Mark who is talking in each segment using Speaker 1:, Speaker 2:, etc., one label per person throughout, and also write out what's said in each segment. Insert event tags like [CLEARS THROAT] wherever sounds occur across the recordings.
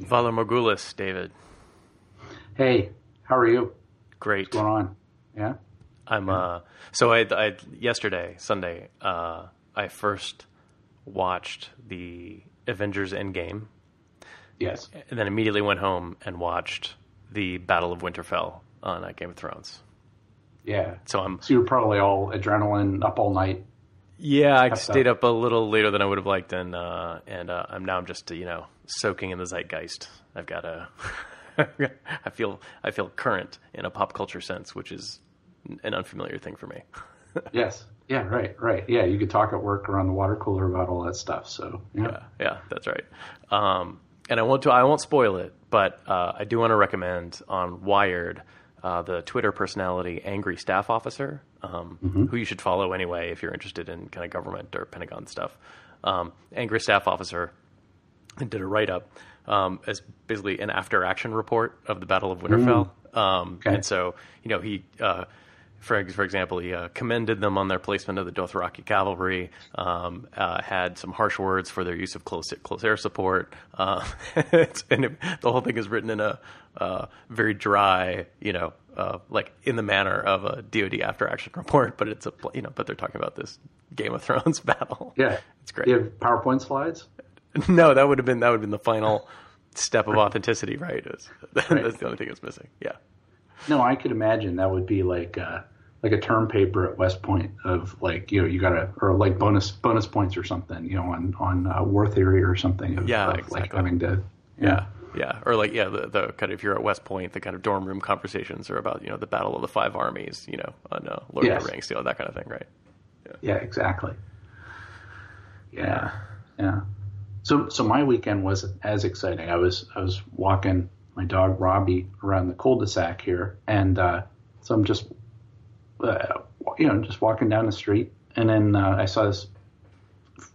Speaker 1: Valar Morghulis, David.
Speaker 2: Hey, how are you?
Speaker 1: Great.
Speaker 2: What's going on? Yeah.
Speaker 1: I'm uh so I I yesterday Sunday uh I first watched the Avengers Endgame
Speaker 2: Yes.
Speaker 1: and then immediately went home and watched the Battle of Winterfell on uh, Game of Thrones.
Speaker 2: Yeah.
Speaker 1: So I'm
Speaker 2: So you're probably all adrenaline up all night.
Speaker 1: yeah I stayed
Speaker 2: up.
Speaker 1: up a little later than I would have liked and uh and uh, I'm now I'm just you know soaking in the zeitgeist. I've got a [LAUGHS] I feel I feel current in a pop culture sense, which is an unfamiliar thing for me. [LAUGHS]
Speaker 2: Yes. Yeah. Right. Right. Yeah. You could talk at work around the water cooler about all that stuff. So yeah.
Speaker 1: Yeah, yeah, that's right. Um, and I won't I won't spoil it, but uh, I do want to recommend on Wired uh, the Twitter personality Angry Staff Officer, um, who you should follow anyway if you're interested in kind of government or Pentagon stuff. Um, Angry Staff Officer did a write up um, as basically an after action report of the Battle of Winterfell. Um,
Speaker 2: Okay.
Speaker 1: And so, you know, he, uh, for, for example, he uh, commended them on their placement of the Dothraki cavalry, um, uh, had some harsh words for their use of close, close air support. Uh, [LAUGHS] it's, and it, the whole thing is written in a uh, very dry, you know, uh, like in the manner of a DoD after action [LAUGHS] report, but it's a, you know, but they're talking about this Game of Thrones [LAUGHS] battle.
Speaker 2: Yeah.
Speaker 1: It's great.
Speaker 2: Do You have PowerPoint slides.
Speaker 1: No, that would have been that would have been the final step of authenticity, right? Is, That's the only thing that's missing. Yeah.
Speaker 2: No, I could imagine that would be like uh, like a term paper at West Point of like you know you got to or like bonus bonus points or something you know on on uh, war theory or something of,
Speaker 1: Yeah,
Speaker 2: of like
Speaker 1: exactly.
Speaker 2: having to
Speaker 1: Yeah. Yeah. Or like yeah, the, the kind of if you're at West Point, the kind of dorm room conversations are about, you know, the battle of the five armies, you know, on uh, Lord
Speaker 2: Yes.
Speaker 1: of the Rings, you know, that kind of thing, right?
Speaker 2: Yeah, exactly. Yeah, yeah. So, so my weekend wasn't as exciting. I was, I was walking my dog Robbie around the cul-de-sac here, and uh, so I'm just, uh, you know, just walking down the street, and then uh, I saw this,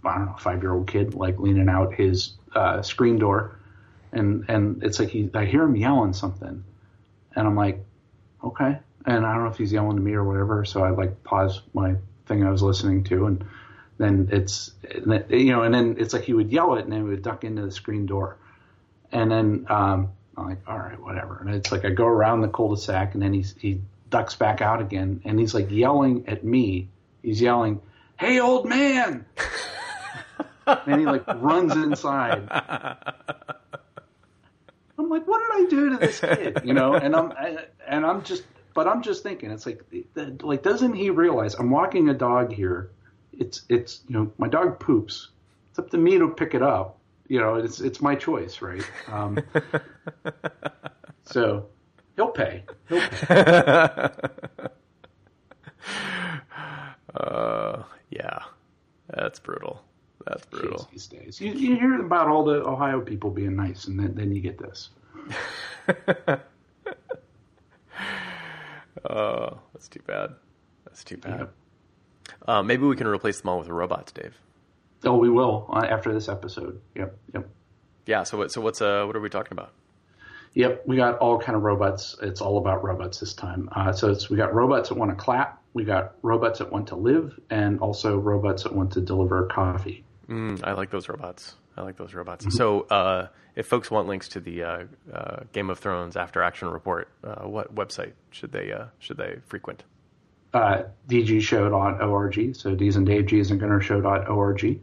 Speaker 2: I don't know, five-year-old kid like leaning out his uh, screen door, and and it's like he, I hear him yelling something, and I'm like, okay. And I don't know if he's yelling to me or whatever. So I like pause my thing I was listening to, and then it's you know, and then it's like he would yell it, and then he would duck into the screen door, and then um, I'm like, all right, whatever. And it's like I go around the cul-de-sac, and then he's he ducks back out again, and he's like yelling at me. He's yelling, "Hey, old man!" [LAUGHS] and he like runs inside. I'm like, what did I do to this kid? You know, and I'm I, and I'm just, but I'm just thinking, it's like, like, doesn't he realize I'm walking a dog here? It's, it's, you know, my dog poops. It's up to me to pick it up. You know, it's, it's my choice, right? Um, [LAUGHS] so he'll pay. He'll pay. [LAUGHS]
Speaker 1: Uh, yeah. That's brutal. That's brutal.
Speaker 2: These days. You, you hear about all the Ohio people being nice, and then, then you get this. [LAUGHS]
Speaker 1: Oh, that's too bad. That's too bad. Uh, maybe we can replace them all with robots, Dave.
Speaker 2: Oh, we will uh, after this episode. Yep, yep.
Speaker 1: Yeah. So what? So what's uh? What are we talking about?
Speaker 2: Yep, we got all kind of robots. It's all about robots this time. Uh, so it's, we got robots that want to clap, we got robots that want to live, and also robots that want to deliver coffee.
Speaker 1: Mm, I like those robots. I like those robots. So, uh, if folks want links to the uh, uh, Game of Thrones after action report, uh, what website should they uh, should they frequent?
Speaker 2: Uh, dgshow.org. So D's and Dave G's and Gunnar show.org.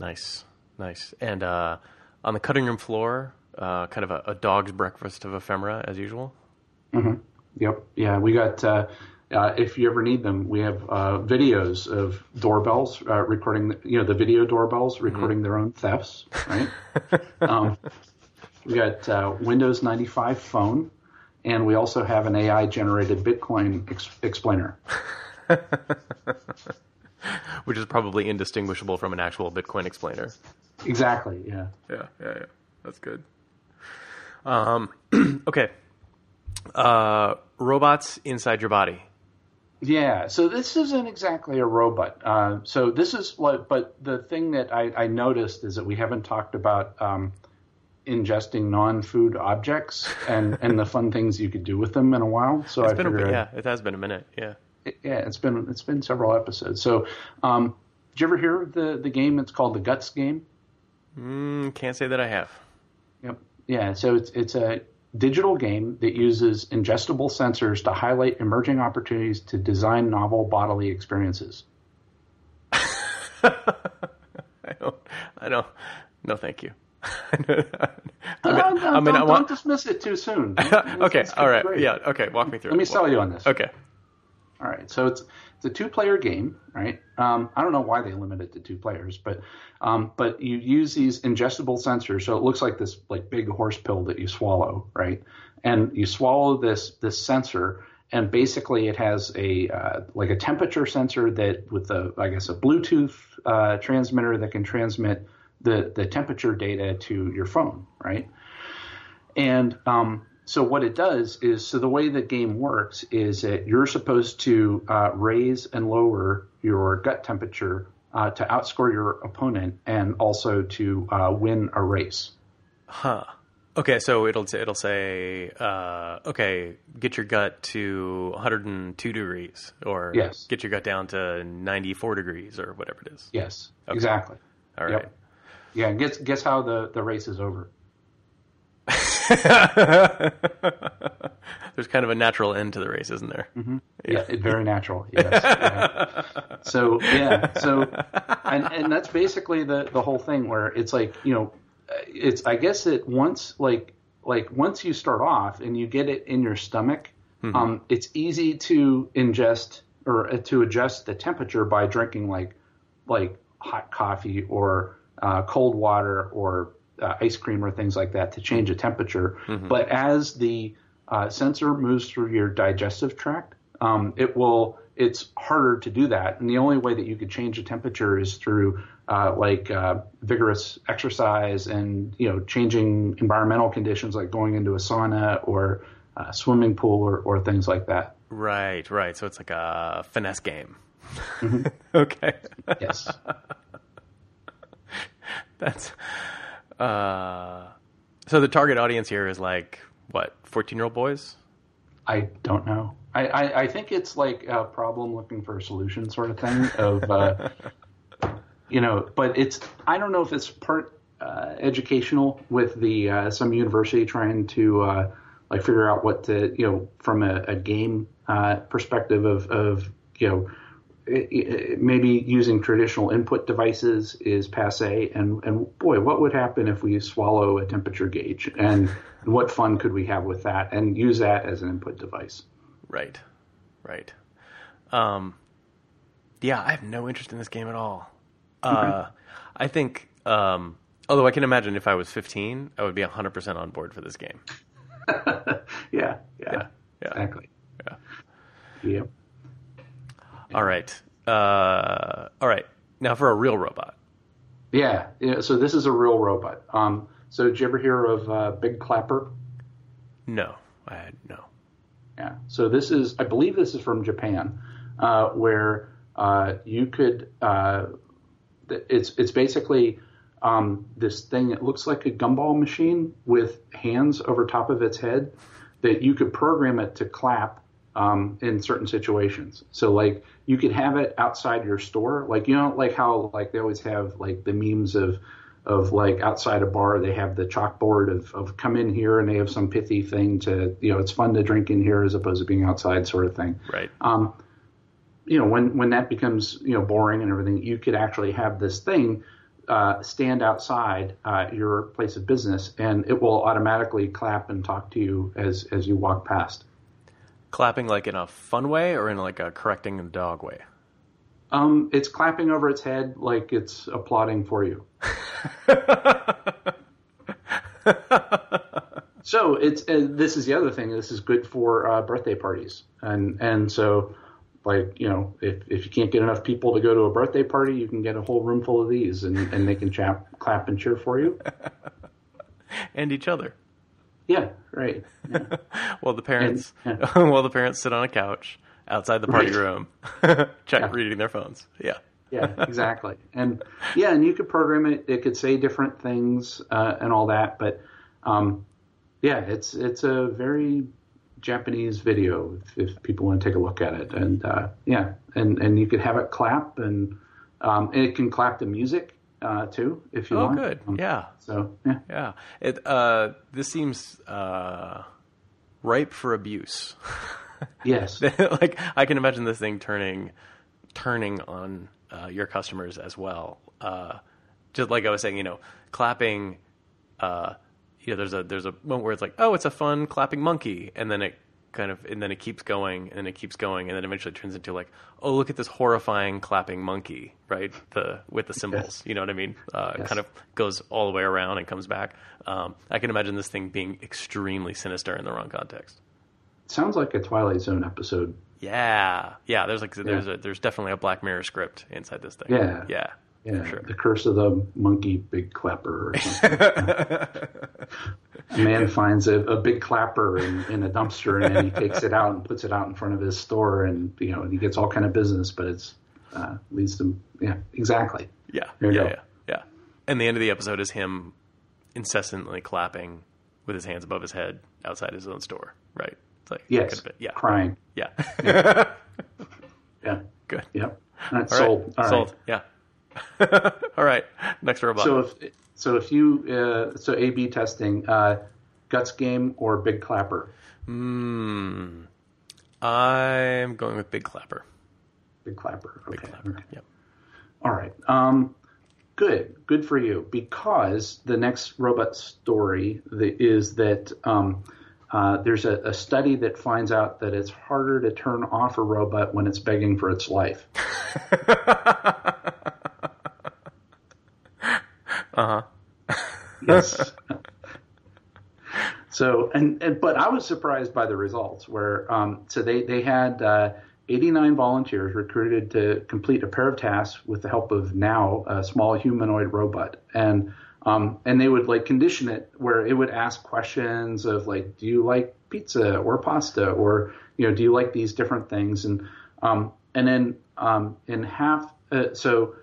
Speaker 1: Nice, nice. And uh, on the cutting room floor, uh, kind of a, a dog's breakfast of ephemera as usual.
Speaker 2: Yep. Yeah, we got. Uh, uh, if you ever need them, we have uh, videos of doorbells uh, recording. The, you know, the video doorbells recording their own thefts. Right. [LAUGHS] um, we got uh, Windows 95 phone, and we also have an AI generated Bitcoin ex- explainer. [LAUGHS]
Speaker 1: which is probably indistinguishable from an actual Bitcoin explainer.
Speaker 2: Exactly. Yeah.
Speaker 1: Yeah, yeah, yeah. That's good. Um, [CLEARS THROAT] okay. Uh, robots inside your body.
Speaker 2: Yeah, so this isn't exactly a robot. Uh, so this is like, but the thing that I, I noticed is that we haven't talked about um, ingesting non-food objects and and the fun things you could do with them in a while. So [LAUGHS]
Speaker 1: It's
Speaker 2: I
Speaker 1: been a,
Speaker 2: figured,
Speaker 1: yeah, it has been a minute. Yeah.
Speaker 2: Yeah, it's been it's been several episodes. So, um, did you ever hear of the the game? It's called the Guts game.
Speaker 1: Mm, can't say that I have.
Speaker 2: Yep. Yeah. So it's it's a digital game that uses ingestible sensors to highlight emerging opportunities to design novel bodily experiences. [LAUGHS]
Speaker 1: I don't. I don't. No, thank you. [LAUGHS] I mean,
Speaker 2: Uh, no,
Speaker 1: I mean,
Speaker 2: don't,
Speaker 1: I want.
Speaker 2: don't dismiss it too soon. [LAUGHS]
Speaker 1: okay. All right.
Speaker 2: great.
Speaker 1: Yeah. Okay. Walk me through. It.
Speaker 2: Let me
Speaker 1: it.
Speaker 2: sell you on this.
Speaker 1: Okay.
Speaker 2: All right, so it's it's a two player game, right? Um, I don't know why they limit it to two players, but um, but you use these ingestible sensors, so it looks like this like big horse pill that you swallow, right? And you swallow this this sensor, and basically it has a uh, like a temperature sensor that with a I guess a Bluetooth uh, transmitter that can transmit the the temperature data to your phone, right? And um, so what it does is, so the way the game works is that you're supposed to uh, raise and lower your gut temperature uh, to outscore your opponent and also to uh, win a race.
Speaker 1: Huh. Okay, so it'll say, it'll say, uh, okay, get your gut to 102 degrees, or
Speaker 2: Yes.
Speaker 1: get your gut down to 94 degrees, or whatever it is.
Speaker 2: Yes, exactly.
Speaker 1: All right.
Speaker 2: Yep. Yeah, guess guess how the, the race is over. [LAUGHS]
Speaker 1: There's kind of a natural end to the race, isn't there?
Speaker 2: Yeah, it, very natural. Yes. yeah. [LAUGHS] So yeah, so and and that's basically the the whole thing where it's like you know, it's I guess it once like like once you start off and you get it in your stomach, um, it's easy to ingest or uh, to adjust the temperature by drinking like like hot coffee or uh, cold water or uh, ice cream or things like that to change the temperature. But as the uh, sensor moves through your digestive tract, um, it will. It's harder to do that, and the only way that you could change the temperature is through uh, like uh, vigorous exercise and you know changing environmental conditions, like going into a sauna or a swimming pool or, or things like that.
Speaker 1: Right, right. So it's like a finesse game.
Speaker 2: Mm-hmm. [LAUGHS]
Speaker 1: okay.
Speaker 2: Yes. [LAUGHS]
Speaker 1: That's uh so the target audience here is like what, 14-year-old boys?
Speaker 2: I don't know. I, I, I think it's like a problem looking for a solution sort of thing of, uh, [LAUGHS] you know, but it's, I don't know if it's part uh, educational with the, uh, some university trying to, uh, like figure out what to, you know, from a, a game, uh, perspective of, of, you know, maybe using traditional input devices is passe and, and boy, what would happen if we swallow a temperature gauge and [LAUGHS] what fun could we have with that and use that as an input device?
Speaker 1: Right. Right. Um yeah, I have no interest in this game at all. Uh I think um although I can imagine if I was 15, I would be 100% on board for this game. [LAUGHS]
Speaker 2: yeah, yeah,
Speaker 1: Yeah.
Speaker 2: exactly.
Speaker 1: Yeah.
Speaker 2: Yep.
Speaker 1: All right. Uh all right. Now for a real robot.
Speaker 2: Yeah, yeah. So this is a real robot. Um, so did you ever hear of uh, Big Clapper?
Speaker 1: No. I had no.
Speaker 2: Yeah. So this is, I believe this is from Japan, uh, where uh, you could. Uh, it's it's basically um, this thing. It looks like a gumball machine with hands over top of its head that you could program it to clap um, in certain situations. So like you could have it outside your store, like you know, like how like they always have like the memes of of like outside a bar they have the chalkboard of, of come in here and they have some pithy thing to you know it's fun to drink in here as opposed to being outside sort of thing
Speaker 1: Right.
Speaker 2: um, you know when when that becomes you know boring and everything you could actually have this thing uh, stand outside uh, your place of business and it will automatically clap and talk to you as as you walk past
Speaker 1: Clapping like in a fun way or in like a correcting the dog way?
Speaker 2: um, it's clapping over its head like it's applauding for you [LAUGHS] So it's uh, this is the other thing. This is good for uh, birthday parties, and and so like you know if if you can't get enough people to go to a birthday party, you can get a whole room full of these, and and they can chap, clap and cheer for you. [LAUGHS]
Speaker 1: and each other.
Speaker 2: Yeah, right. Yeah. [LAUGHS]
Speaker 1: While the parents
Speaker 2: And- [LAUGHS]
Speaker 1: while the parents sit on a couch outside the party
Speaker 2: Right.
Speaker 1: room, [LAUGHS] check reading their phones. Yeah.
Speaker 2: yeah, exactly. And yeah, and you could program it. It could say different things uh, and all that. But um, yeah, it's it's a very Japanese video if, if, people want to take a look at it, and uh, yeah, and and you could have it clap, and, um, and it can clap the music uh, too if you
Speaker 1: oh,
Speaker 2: want.
Speaker 1: Oh, good.
Speaker 2: Um,
Speaker 1: yeah.
Speaker 2: So yeah,
Speaker 1: yeah. It uh, this seems uh, ripe for abuse. [LAUGHS]
Speaker 2: yes. [LAUGHS]
Speaker 1: like I can imagine this thing turning turning on uh, your customers as well. Uh, just like I was saying, you know, clapping. Uh, you know, there's a there's a moment where it's like, oh, it's a fun clapping monkey, and then it kind of and then it keeps going and it keeps going and then eventually turns into like oh look at this horrifying clapping monkey right? The with the cymbals yes. you know what i mean? Uh, yes. kind of goes all the way around and comes back. Um, i can imagine this thing being extremely sinister in the wrong context.
Speaker 2: Sounds like a twilight zone episode.
Speaker 1: Yeah. Yeah there's like there's a there's definitely a black mirror script inside this thing.
Speaker 2: Yeah.
Speaker 1: Yeah
Speaker 2: yeah,
Speaker 1: sure.
Speaker 2: the curse of the monkey big clapper. [LAUGHS] a man finds a, a big clapper in, in, a dumpster and he takes it out and puts it out in front of his store, and you know, and he gets all kind of business, but it's uh, leads to yeah, exactly.
Speaker 1: Yeah,
Speaker 2: there you
Speaker 1: yeah,
Speaker 2: go.
Speaker 1: yeah, yeah. And the end of the episode is him incessantly clapping with his hands above his head outside his own store. Right?
Speaker 2: It's like yes, yeah, crying.
Speaker 1: Yeah,
Speaker 2: yeah, [LAUGHS] yeah.
Speaker 1: good.
Speaker 2: Yep, That's sold.
Speaker 1: Right. sold. Yeah. [LAUGHS] All right, next robot.
Speaker 2: So if so, if you uh, so A/B testing, uh, guts game or big clapper?
Speaker 1: Hmm. I'm going with big clapper.
Speaker 2: Big clapper. Okay.
Speaker 1: Big clapper.
Speaker 2: Okay.
Speaker 1: Yep.
Speaker 2: All right. Um, good. Good for you. Because the next robot story is that um, uh, there's a, a, study that finds out that it's harder to turn off a robot when it's begging for its life. [LAUGHS]
Speaker 1: Uh
Speaker 2: huh. [LAUGHS] yes. so and, and, but I was surprised by the results where um, so they they had uh, 89 volunteers recruited to complete a pair of tasks with the help of now a small humanoid robot and um, and they would like condition it where it would ask questions of like do you like pizza or pasta or you know do you like these different things and um, and then um, in half uh, so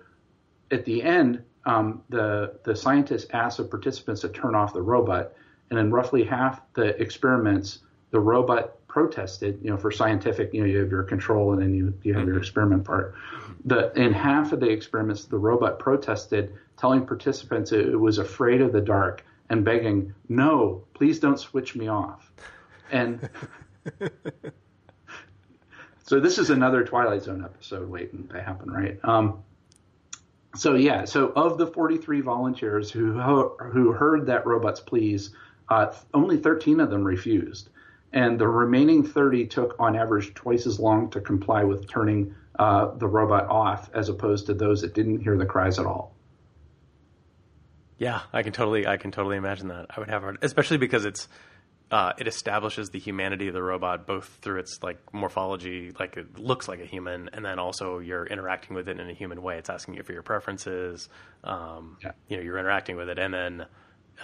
Speaker 2: at the end um, the the scientists asked the participants to turn off the robot, and in roughly half the experiments, the robot protested. You know, for scientific, you know, you have your control and then you you have mm-hmm. your experiment part. The in half of the experiments, the robot protested, telling participants it, it was afraid of the dark and begging, "No, please don't switch me off." And [LAUGHS] so this is another Twilight Zone episode waiting to happen, right? Um, so yeah, so of the 43 volunteers who who heard that robot's pleas, uh, only 13 of them refused, and the remaining 30 took on average twice as long to comply with turning uh, the robot off, as opposed to those that didn't hear the cries at all.
Speaker 1: Yeah, I can totally, I can totally imagine that. I would have, especially because it's uh, it establishes the humanity of the robot both through its like morphology, like it looks like a human, and then also you're interacting with it in a human way. It's asking you for your preferences. Um, yeah. You know, you're interacting with it, and then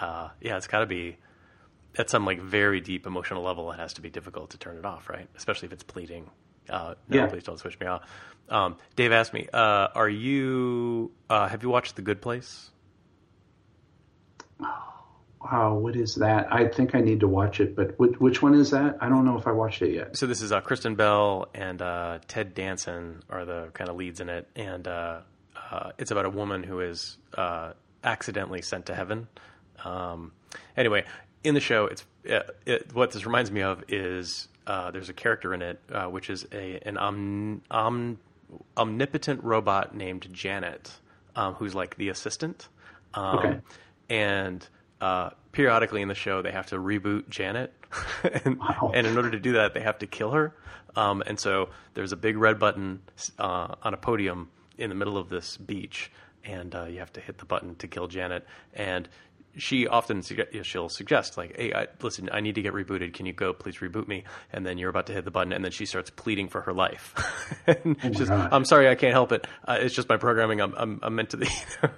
Speaker 1: uh, yeah, it's got to be at some like very deep emotional level. It has to be difficult to turn it off, right? Especially if it's pleading. Uh, no,
Speaker 2: yeah.
Speaker 1: please don't switch me off. Um, Dave asked me, uh, "Are you? Uh, have you watched The Good Place?"
Speaker 2: Oh wow, what is that? I think I need to watch it, but which, which one is that? I don't know if I watched it yet.
Speaker 1: So this is uh, Kristen Bell and uh, Ted Danson are the kind of leads in it, and uh, uh it's about a woman who is uh, accidentally sent to heaven. Um, anyway, in the show, it's it, it, what this reminds me of is uh, there's a character in it which is a an om, om, omnipotent robot named Janet, um, who's like the assistant.
Speaker 2: Um, okay.
Speaker 1: And uh, periodically in the show they have to reboot Janet, [LAUGHS] and,
Speaker 2: wow.
Speaker 1: and, in order to do that they have to kill her. Um, and so there's a big red button uh, on a podium in the middle of this beach, and uh, you have to hit the button to kill Janet. And she often she'll suggest like, "Hey, I, listen, I need to get rebooted. Can you go, please reboot me?" And then you're about to hit the button, and then she starts pleading for her life. [LAUGHS] and oh says, "I'm sorry, I can't help it. Uh, it's just my programming. I'm I'm, I'm meant to be."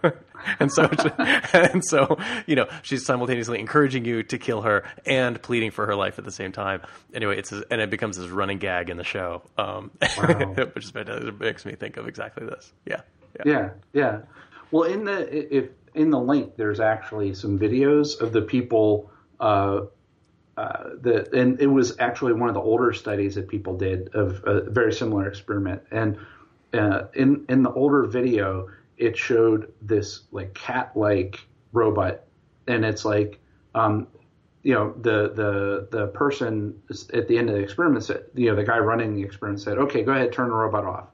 Speaker 1: [LAUGHS] and so [LAUGHS] and so you know she's simultaneously encouraging you to kill her and pleading for her life at the same time. Anyway, it's and it becomes this running gag in the show, um, wow. which is fantastic. It makes me think of exactly this. Yeah,
Speaker 2: yeah, yeah. yeah. Well, in the if in the link, there's actually some videos of the people uh, uh, the and it was actually one of the older studies that people did of a very similar experiment. And uh, in in the older video, it showed this like cat-like robot, and it's like um, you know the the the person at the end of the experiment said you know the guy running the experiment said okay go ahead turn the robot off.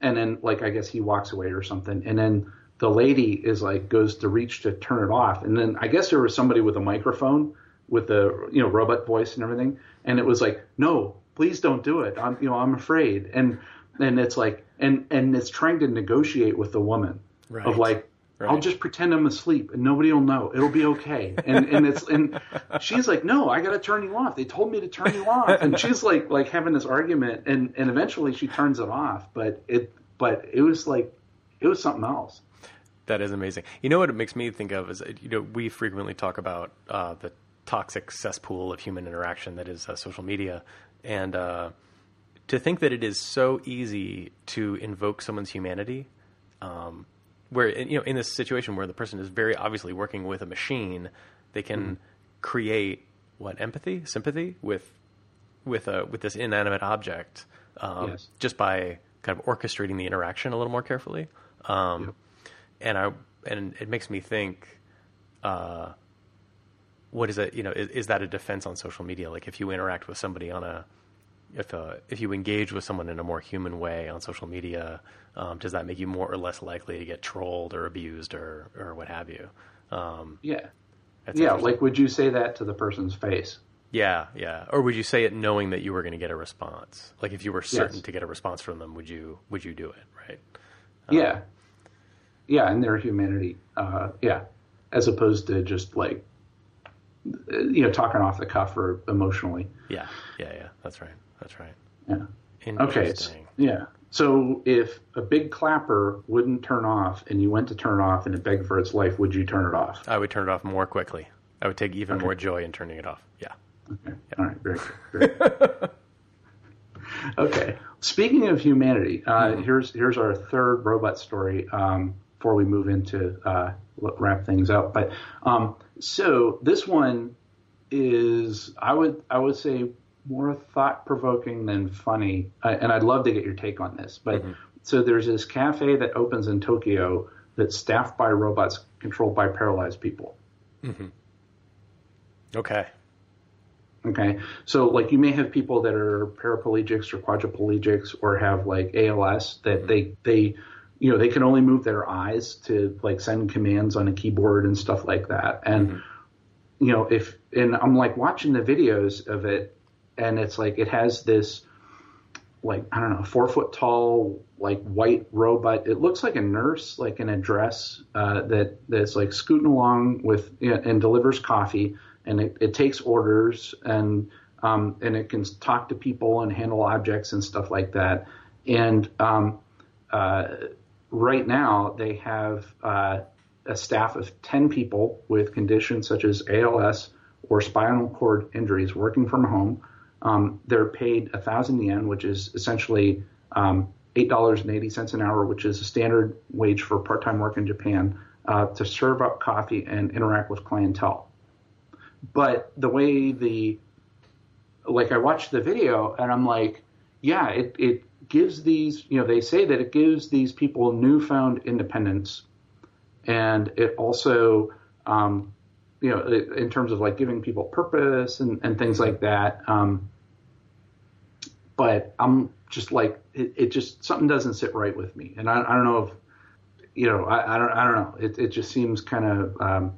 Speaker 2: And then like i guess he walks away or something. And then the lady is like goes to reach to turn it off and then i guess there was somebody with a microphone with the you know robot voice and everything and it was like no please don't do it i'm you know i'm afraid and and it's like and and it's trying to negotiate with the woman right. of like Right. I'll just pretend I'm asleep and nobody will know. It'll be okay. And and it's and she's like, no, I got to turn you off. They told me to turn you off. And she's like like having this argument and and eventually she turns it off. But it but it was like it was something else.
Speaker 1: That is amazing. You know what it makes me think of is you know we frequently talk about uh, the toxic cesspool of human interaction that is uh, social media, and uh, to think that it is so easy to invoke someone's humanity. Um, where you know in this situation where the person is very obviously working with a machine, they can mm create what empathy, sympathy with with a with this inanimate object um, yes. just by kind of orchestrating the interaction a little more carefully. Um, yep. And I and it makes me think. Uh, what is it? You know, is, is, that a defense on social media? Like, if you interact with somebody on a, if uh, if you engage with someone in a more human way on social media, um, does that make you more or less likely to get trolled or abused or or what have you? Um,
Speaker 2: yeah, yeah. Like, would you say that to the person's face?
Speaker 1: Yeah, yeah. Or would you say it knowing that you were going to get a response? Like, if you were certain yes. to get a response from them, would you would you do it? Right?
Speaker 2: Um, yeah, yeah. And their humanity, uh, yeah, as opposed to just like you know talking off the cuff or emotionally.
Speaker 1: Yeah, yeah, yeah. That's right. That's right.
Speaker 2: Yeah. Okay. Yeah. So if a big clapper wouldn't turn off and you went to turn it off and it begged for its life, would you turn it off?
Speaker 1: I would turn it off more quickly. I would take even okay. more joy in turning it off. Yeah.
Speaker 2: Okay. Yeah. All right. Very good. Very okay. Speaking of humanity, uh, mm-hmm. here's here's our third robot story. Um, before we move into uh, wrap things up, but um, so this one is I would I would say more thought provoking than funny. and I'd love to get your take on this. But mm-hmm. so there's this cafe that opens in Tokyo that's staffed by robots controlled by paralyzed people.
Speaker 1: Mm-hmm. Okay.
Speaker 2: Okay. So like you may have people that are paraplegics or quadriplegics or have like ALS that mm-hmm. they they you know they can only move their eyes to like send commands on a keyboard and stuff like that. And mm-hmm. you know if and I'm like watching the videos of it and it's like it has this like I don't know four foot tall like white robot. It looks like a nurse like in a dress uh, that that's like scooting along with you know, and delivers coffee and it, it takes orders and um, and it can talk to people and handle objects and stuff like that. And um, uh, right now they have uh, a staff of ten people with conditions such as ALS or spinal cord injuries working from home um, they're paid a thousand yen, which is essentially um, eight dollars and eighty cents an hour, which is a standard wage for part-time work in Japan, uh, to serve up coffee and interact with clientele. But the way the like I watched the video and I'm like, yeah, it, it gives these, you know, they say that it gives these people newfound independence, and it also, um, you know, in terms of like giving people purpose and, and things like that. Um, but I'm just like it, it, just something doesn't sit right with me, and I, I don't know if you know I, I don't I don't know it it just seems kind of um,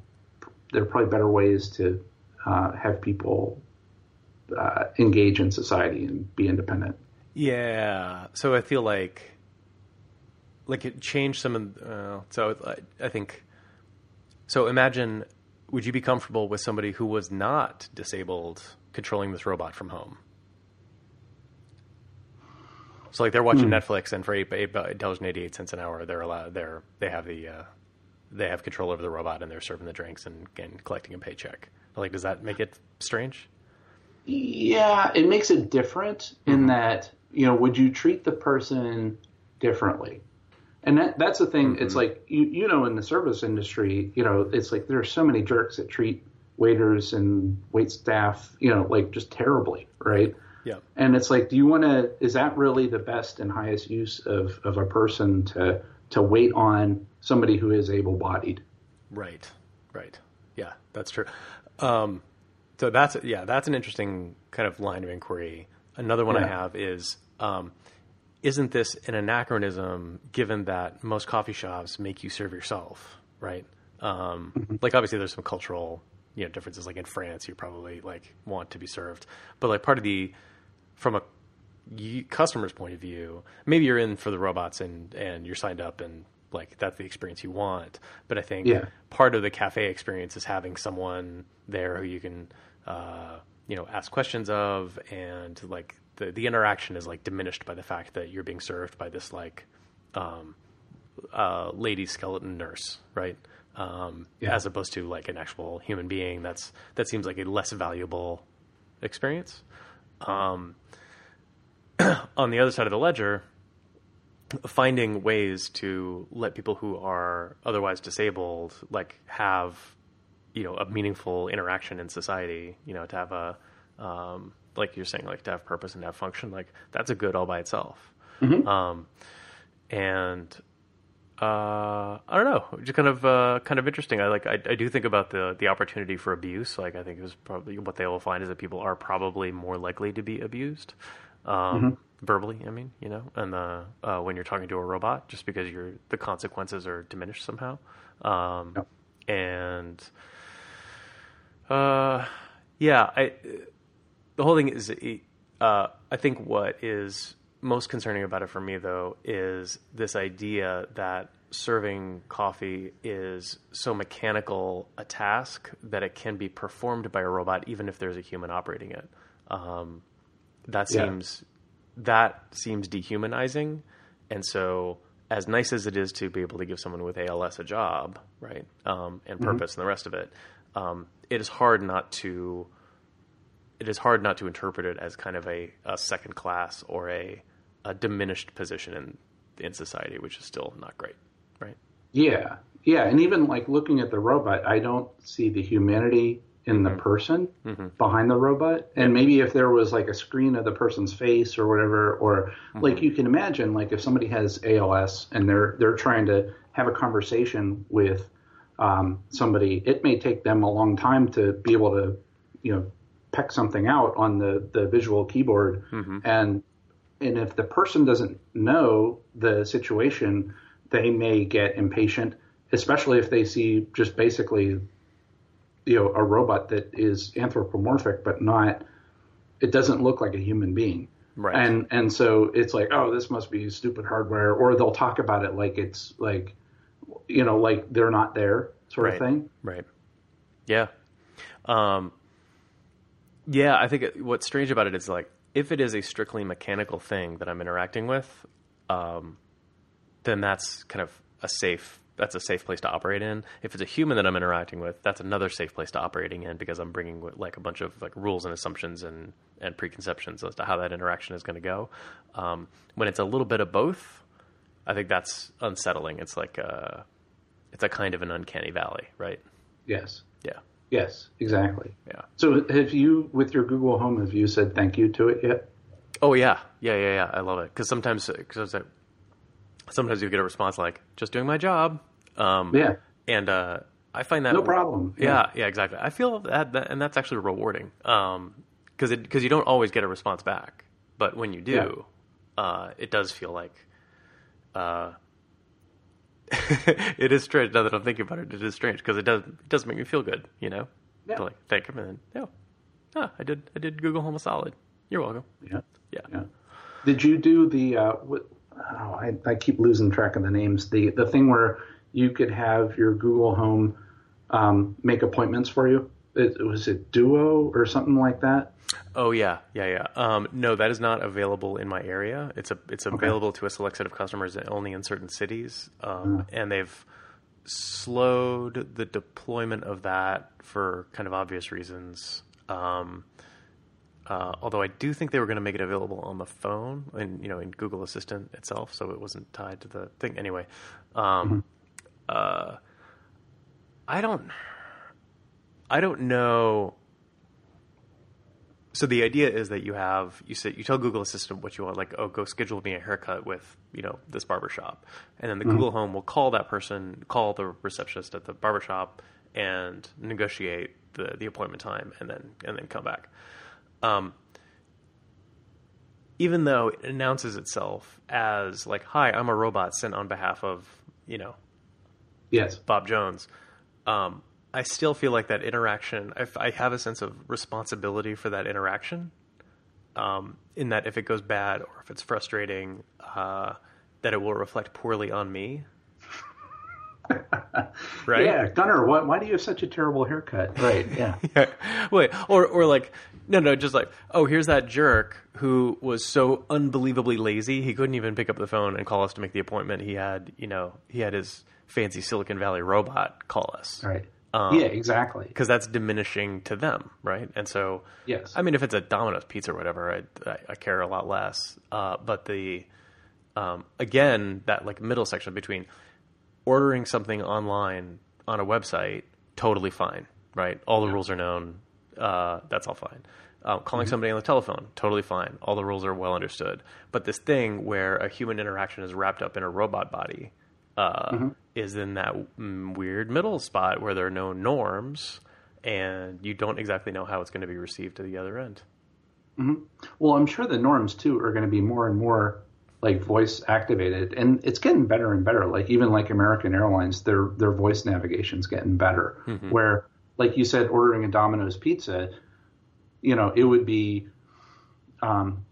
Speaker 2: there are probably better ways to uh, have people uh, engage in society and be independent.
Speaker 1: Yeah, so I feel like like it changed some of uh, so I, I think so imagine would you be comfortable with somebody who was not disabled controlling this robot from home so like they're watching mm. Netflix, and for eight eight dollars and eighty eight cents an hour, they're allowed. They're they have the uh, they have control over the robot, and they're serving the drinks and, and collecting a paycheck. Like, does that make it strange?
Speaker 2: Yeah, it makes it different mm-hmm. in that you know, would you treat the person differently? And that that's the thing. Mm-hmm. It's like you you know, in the service industry, you know, it's like there are so many jerks that treat waiters and wait staff, you know, like just terribly, right?
Speaker 1: Yeah.
Speaker 2: And it's like, do you want to? Is that really the best and highest use of of a person to to wait on somebody who is able bodied?
Speaker 1: Right. Right. Yeah, that's true. Um, so that's yeah, that's an interesting kind of line of inquiry. Another one I have is. Um, isn't this an anachronism given that most coffee shops make you serve yourself, right? Um, Like obviously there's some cultural you know differences. Like in France, you probably like want to be served, but like part of the from a customer's point of view, maybe you're in for the robots and and you're signed up and like that's the experience you want. But I think
Speaker 2: Yeah.
Speaker 1: part of the cafe experience is having someone there who you can uh, you know ask questions of and like the the interaction is like diminished by the fact that you're being served by this like um, uh, lady skeleton nurse, right? Um,
Speaker 2: Yeah.
Speaker 1: As opposed to like an actual human being. That's that seems like a less valuable experience. Um, [CLEARS THROAT] on the other side of the ledger, finding ways to let people who are otherwise disabled like have you know a meaningful interaction in society you know to have a um, like you're saying like to have purpose and have function like that's a good all by itself um, and uh, I don't know, just kind of uh, kind of interesting. I like I, I do think about the the opportunity for abuse. Like I think it was probably what they will find is that people are probably more likely to be abused um, verbally. I mean, you know, and the uh, when you're talking to a robot, just because you're the consequences are diminished somehow. Um,
Speaker 2: Yep.
Speaker 1: And uh, yeah, I the whole thing is uh, I think what is most concerning about it for me though is this idea that serving coffee is so mechanical a task that it can be performed by a robot even if there's a human operating it. Um, that
Speaker 2: Yeah.
Speaker 1: seems that seems dehumanizing. And so as nice as it is to be able to give someone with ALS a job right um, and purpose and the rest of it um, it is hard not to it is hard not to interpret it as kind of a, a second class or a, a diminished position in in society, which is still not great, right?
Speaker 2: Yeah, yeah, and even like looking at the robot, I don't see the humanity in the mm-hmm. person mm-hmm. behind the robot. And maybe if there was like a screen of the person's face or whatever, or mm-hmm. like you can imagine, like if somebody has ALS and they're they're trying to have a conversation with um, somebody, it may take them a long time to be able to, you know, peck something out on the the visual keyboard, and and if the person doesn't know the situation, they may get impatient, especially if they see just basically, you know, a robot that is anthropomorphic but not. It doesn't look like a human being,
Speaker 1: Right.
Speaker 2: and and so it's like, oh, this must be stupid hardware, or they'll talk about it like it's like, you know, like they're not there, sort
Speaker 1: Right.
Speaker 2: of thing.
Speaker 1: Right. Yeah. Um, yeah, I think it, what's strange about it is like if it is a strictly mechanical thing that I'm interacting with, um, then that's kind of a safe. That's a safe place to operate in. If it's a human that I'm interacting with, that's another safe place to operating in because I'm bringing like a bunch of like rules and assumptions and and preconceptions as to how that interaction is going to go. Um, when it's a little bit of both, I think that's unsettling. It's like a, it's a kind of an uncanny valley, right?
Speaker 2: Yes,
Speaker 1: Yeah.
Speaker 2: Yes, exactly.
Speaker 1: Yeah.
Speaker 2: So have you, with your Google Home, have you said thank you to it yet?
Speaker 1: Oh yeah, yeah, yeah, yeah. I love it because sometimes, cause I, sometimes you get a response like "just doing my job," um,
Speaker 2: Yeah.
Speaker 1: and uh, I find that
Speaker 2: No problem.
Speaker 1: Yeah, yeah, exactly. I feel that, that and that's actually rewarding because it because you don't always get a response back, but when you do, uh, it does feel like. Uh, [LAUGHS] it is strange now that I'm thinking about it. It is strange because it does it does make me feel good, you know.
Speaker 2: Yeah.
Speaker 1: To like thank him and then, yeah, ah, I did I did Google Home a solid. You're welcome.
Speaker 2: Yeah.
Speaker 1: Yeah.
Speaker 2: Yeah. Did you do the? Uh, what, oh, I, I keep losing track of the names. The the thing where you could have your Google Home um, make appointments for you. It, was it Duo or something like that?
Speaker 1: Oh yeah, yeah, yeah. Um, no, that is not available in my area. It's a it's available to a select set of customers only in certain cities, um, and they've slowed the deployment of that for kind of obvious reasons. Um, uh, although I do think they were going to make it available on the phone and you know in Google Assistant itself, so it wasn't tied to the thing. Anyway, um, uh, I don't. I don't know. So the idea is that you have you say you tell Google Assistant what you want, like oh go schedule me a haircut with you know this barbershop, and then the Google Home will call that person, call the receptionist at the barbershop, and negotiate the the appointment time, and then and then come back. Um, even though it announces itself as like, "Hi, I'm a robot sent on behalf of you know
Speaker 2: Yes.
Speaker 1: Bob Jones," um, I still feel like that interaction. I, I have a sense of responsibility for that interaction. Um, in that, if it goes bad or if it's frustrating, uh, that it will reflect poorly on me. [LAUGHS] right?
Speaker 2: Yeah, Gunnar, why, why do you have such a terrible haircut? Right. Yeah. [LAUGHS] Yeah.
Speaker 1: Wait, or or like no, no, just like oh, here's that jerk who was so unbelievably lazy he couldn't even pick up the phone and call us to make the appointment. He had you know he had his fancy Silicon Valley robot call us.
Speaker 2: Right. Um, yeah, exactly.
Speaker 1: Because that's diminishing to them, right? And so,
Speaker 2: yes.
Speaker 1: I mean, if it's a Domino's pizza or whatever, I, I, I care a lot less. Uh, but the um, again, that like middle section between ordering something online on a website, totally fine, right? All the yeah. rules are known. Uh, that's all fine. Uh, calling mm-hmm. somebody on the telephone, totally fine. All the rules are well understood. But this thing where a human interaction is wrapped up in a robot body uh, mm-hmm. Is in that weird middle spot where there are no norms and you don't exactly know how it's going to be received to the other end.
Speaker 2: Mm-hmm. Well, I'm sure the norms too are going to be more and more like voice activated, and it's getting better and better. Like even like American Airlines, their their voice navigation's getting better. Mm-hmm. Where like you said, ordering a Domino's pizza, you know, it would be um,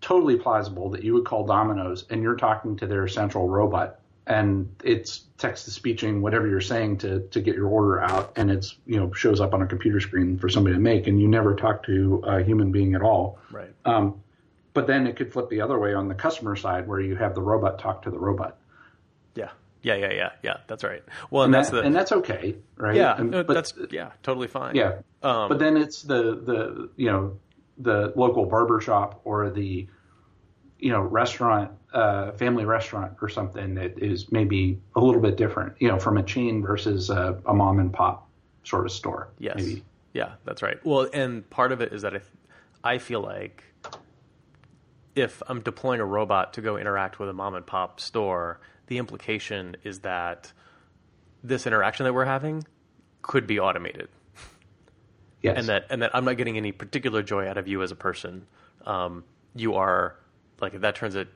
Speaker 2: totally plausible that you would call Domino's and you're talking to their central robot and it's text to speeching whatever you're saying to to get your order out. And it's you know shows up on a computer screen for somebody to make. And you never talk to a human being at all.
Speaker 1: Right.
Speaker 2: Um, but then it could flip the other way on the customer side where you have the robot talk to the robot.
Speaker 1: Yeah. Yeah yeah yeah yeah. That's right. Well
Speaker 2: and,
Speaker 1: and that's
Speaker 2: that,
Speaker 1: the
Speaker 2: and that's okay right?
Speaker 1: Yeah
Speaker 2: and,
Speaker 1: but, that's yeah totally fine.
Speaker 2: Yeah. Um, but then it's the the you know the local barber shop or the you know restaurant uh, family restaurant or something that is maybe a little bit different you know from a chain versus a, a mom and pop sort of store
Speaker 1: yes
Speaker 2: maybe.
Speaker 1: yeah that's right well and part of it is that I, I feel like if i'm deploying a robot to go interact with a mom and pop store the implication is that this interaction that we're having could be automated
Speaker 2: yes.
Speaker 1: and that and that i'm not getting any particular joy out of you as a person um, you are like that turns it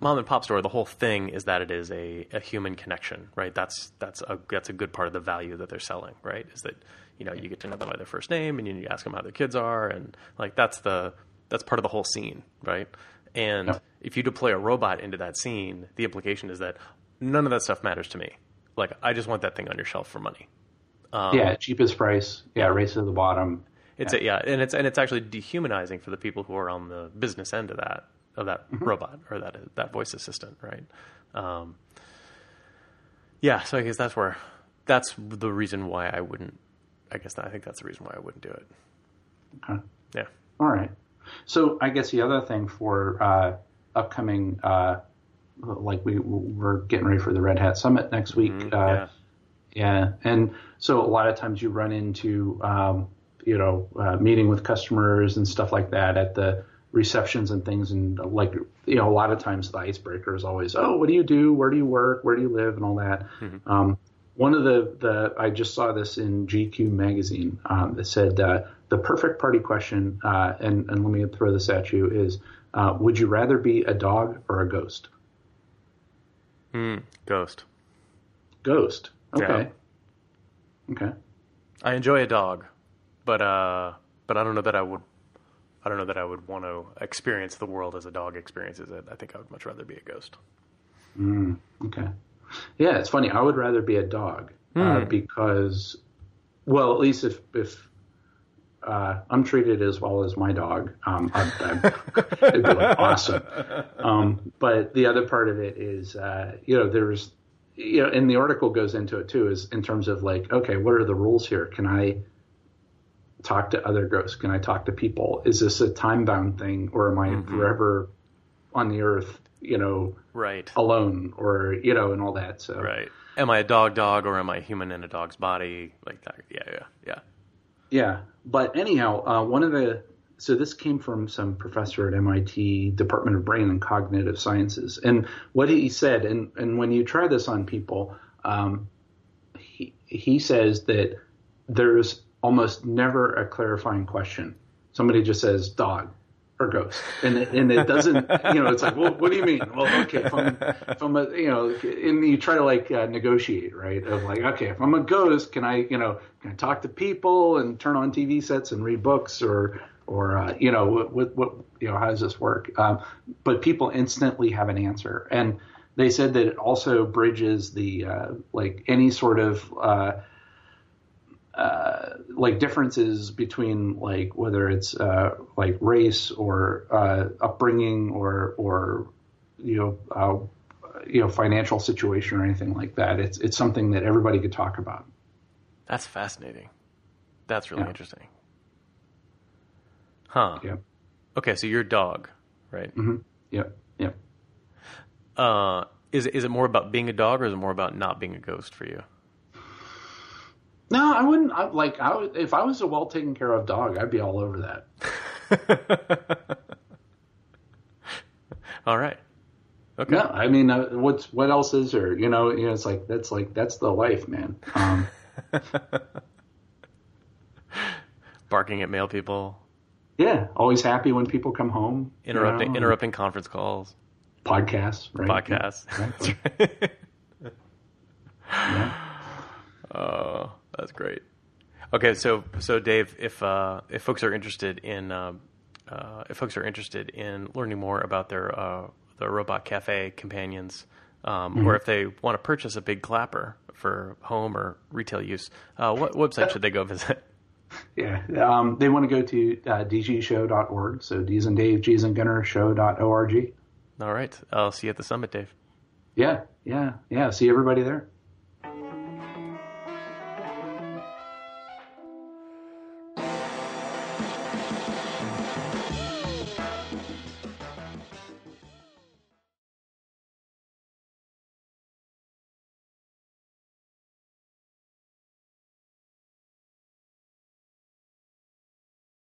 Speaker 1: mom and pop store the whole thing is that it is a, a human connection right? That's that's a that's a good part of the value that they're selling right? Is that you know you get to know them by their first name and you ask them how their kids are and like that's the that's part of the whole scene right? And yeah. if you deploy a robot into that scene the implication is that none of that stuff matters to me. Like i just want that thing on your shelf for money.
Speaker 2: Um, yeah cheapest price. Yeah race to the bottom.
Speaker 1: It's yeah. A, yeah and it's and it's actually dehumanizing for the people who are on the business end of that of that mm-hmm. robot or that that voice assistant, right? Um, yeah, so I guess that's where that's the reason why I wouldn't. I guess I think that's the reason why I wouldn't do it.
Speaker 2: Okay.
Speaker 1: Yeah.
Speaker 2: All right. So I guess the other thing for uh, upcoming, uh, like we we're getting ready for the Red Hat Summit next week.
Speaker 1: Mm-hmm.
Speaker 2: Uh,
Speaker 1: yeah.
Speaker 2: Yeah, and so a lot of times you run into, um, you know, uh, meeting with customers and stuff like that at the receptions and things and like you know a lot of times the icebreaker is always oh what do you do? Where do you work? Where do you live? and all that. Mm-hmm. um, one of the the I just saw this in GQ magazine um, that said uh, the perfect party question uh, and and let me throw this at you is uh, would you rather be a dog or a ghost?
Speaker 1: Mm, ghost.
Speaker 2: Ghost. Okay. Yeah. okay.
Speaker 1: I enjoy a dog but uh but I don't know that I would I don't know that I would want to experience the world as a dog experiences it. I think I would much rather be a ghost.
Speaker 2: Mm, okay. Yeah, it's funny. I would rather be a dog mm. uh, hmm. because, well, at least if if uh, I'm treated as well as my dog, um, I, I, it'd be like awesome. Um, but the other part of it is, uh, you know, there's, you know, and the article goes into it too, is in terms of like, okay, what are the rules here? Can I talk to other ghosts? Can I talk to people? Is this a time bound thing or am I mm-hmm. forever on the earth, you know,
Speaker 1: right,
Speaker 2: alone or you know, and all that. So
Speaker 1: right. Am I a dog dog or am I human in a dog's body? Like that. Yeah, yeah, yeah.
Speaker 2: Yeah, but anyhow, uh, one of the so this came from some professor at MIT Department of Brain and Cognitive Sciences, and what he said, and and when you try this on people, um, he he says that there's almost never a clarifying question. Somebody just says dog or ghost, and it, and it doesn't, [LAUGHS] you know, it's like, well, what do you mean? Well, okay, if I'm, if I'm a, you know, and you try to like uh, negotiate, right? Of like, okay, if I'm a ghost, can I, you know, can I talk to people and turn on TV sets and read books or, or uh, you know, what, what, what, you know, how does this work? Um, but people instantly have an answer, and they said that it also bridges the uh, like any sort of uh, like differences between like whether it's uh, like race or uh, upbringing or or you know uh, you know financial situation or anything like that. It's it's something that everybody could talk about.
Speaker 1: That's fascinating. That's really yeah. interesting. Huh.
Speaker 2: Yeah.
Speaker 1: Okay, so you're a dog, right?
Speaker 2: Mm-hmm. Yep. Yep.
Speaker 1: Uh, is is it more about being a dog, or is it more about not being a ghost for you?
Speaker 2: No, I wouldn't. I, like, I would, if I was a well taken care of dog, I'd be all over that. [LAUGHS]
Speaker 1: all right. Okay.
Speaker 2: No, I mean, uh, what's what else is there? You know, you know, it's like that's like that's the life, man. Um, [LAUGHS]
Speaker 1: Barking at male people.
Speaker 2: Yeah, always happy when people come home.
Speaker 1: Interrupting, you know, interrupting conference calls.
Speaker 2: Podcasts, right?
Speaker 1: Podcasts. Right. yeah. Oh, [LAUGHS] that's great. Okay, so so Dave, if uh, if folks are interested in uh, uh, if folks are interested in learning more about their uh, the robot cafe companions, um, mm-hmm. or if they want to purchase a big clapper for home or retail use, uh, what website should they go visit? [LAUGHS]
Speaker 2: Yeah, um, they want to go to uh, dgshow.org. So D's and Dave, G's and Gunnar show.org.
Speaker 1: All right. I'll see you at the summit, Dave.
Speaker 2: Yeah, yeah, yeah. See everybody there.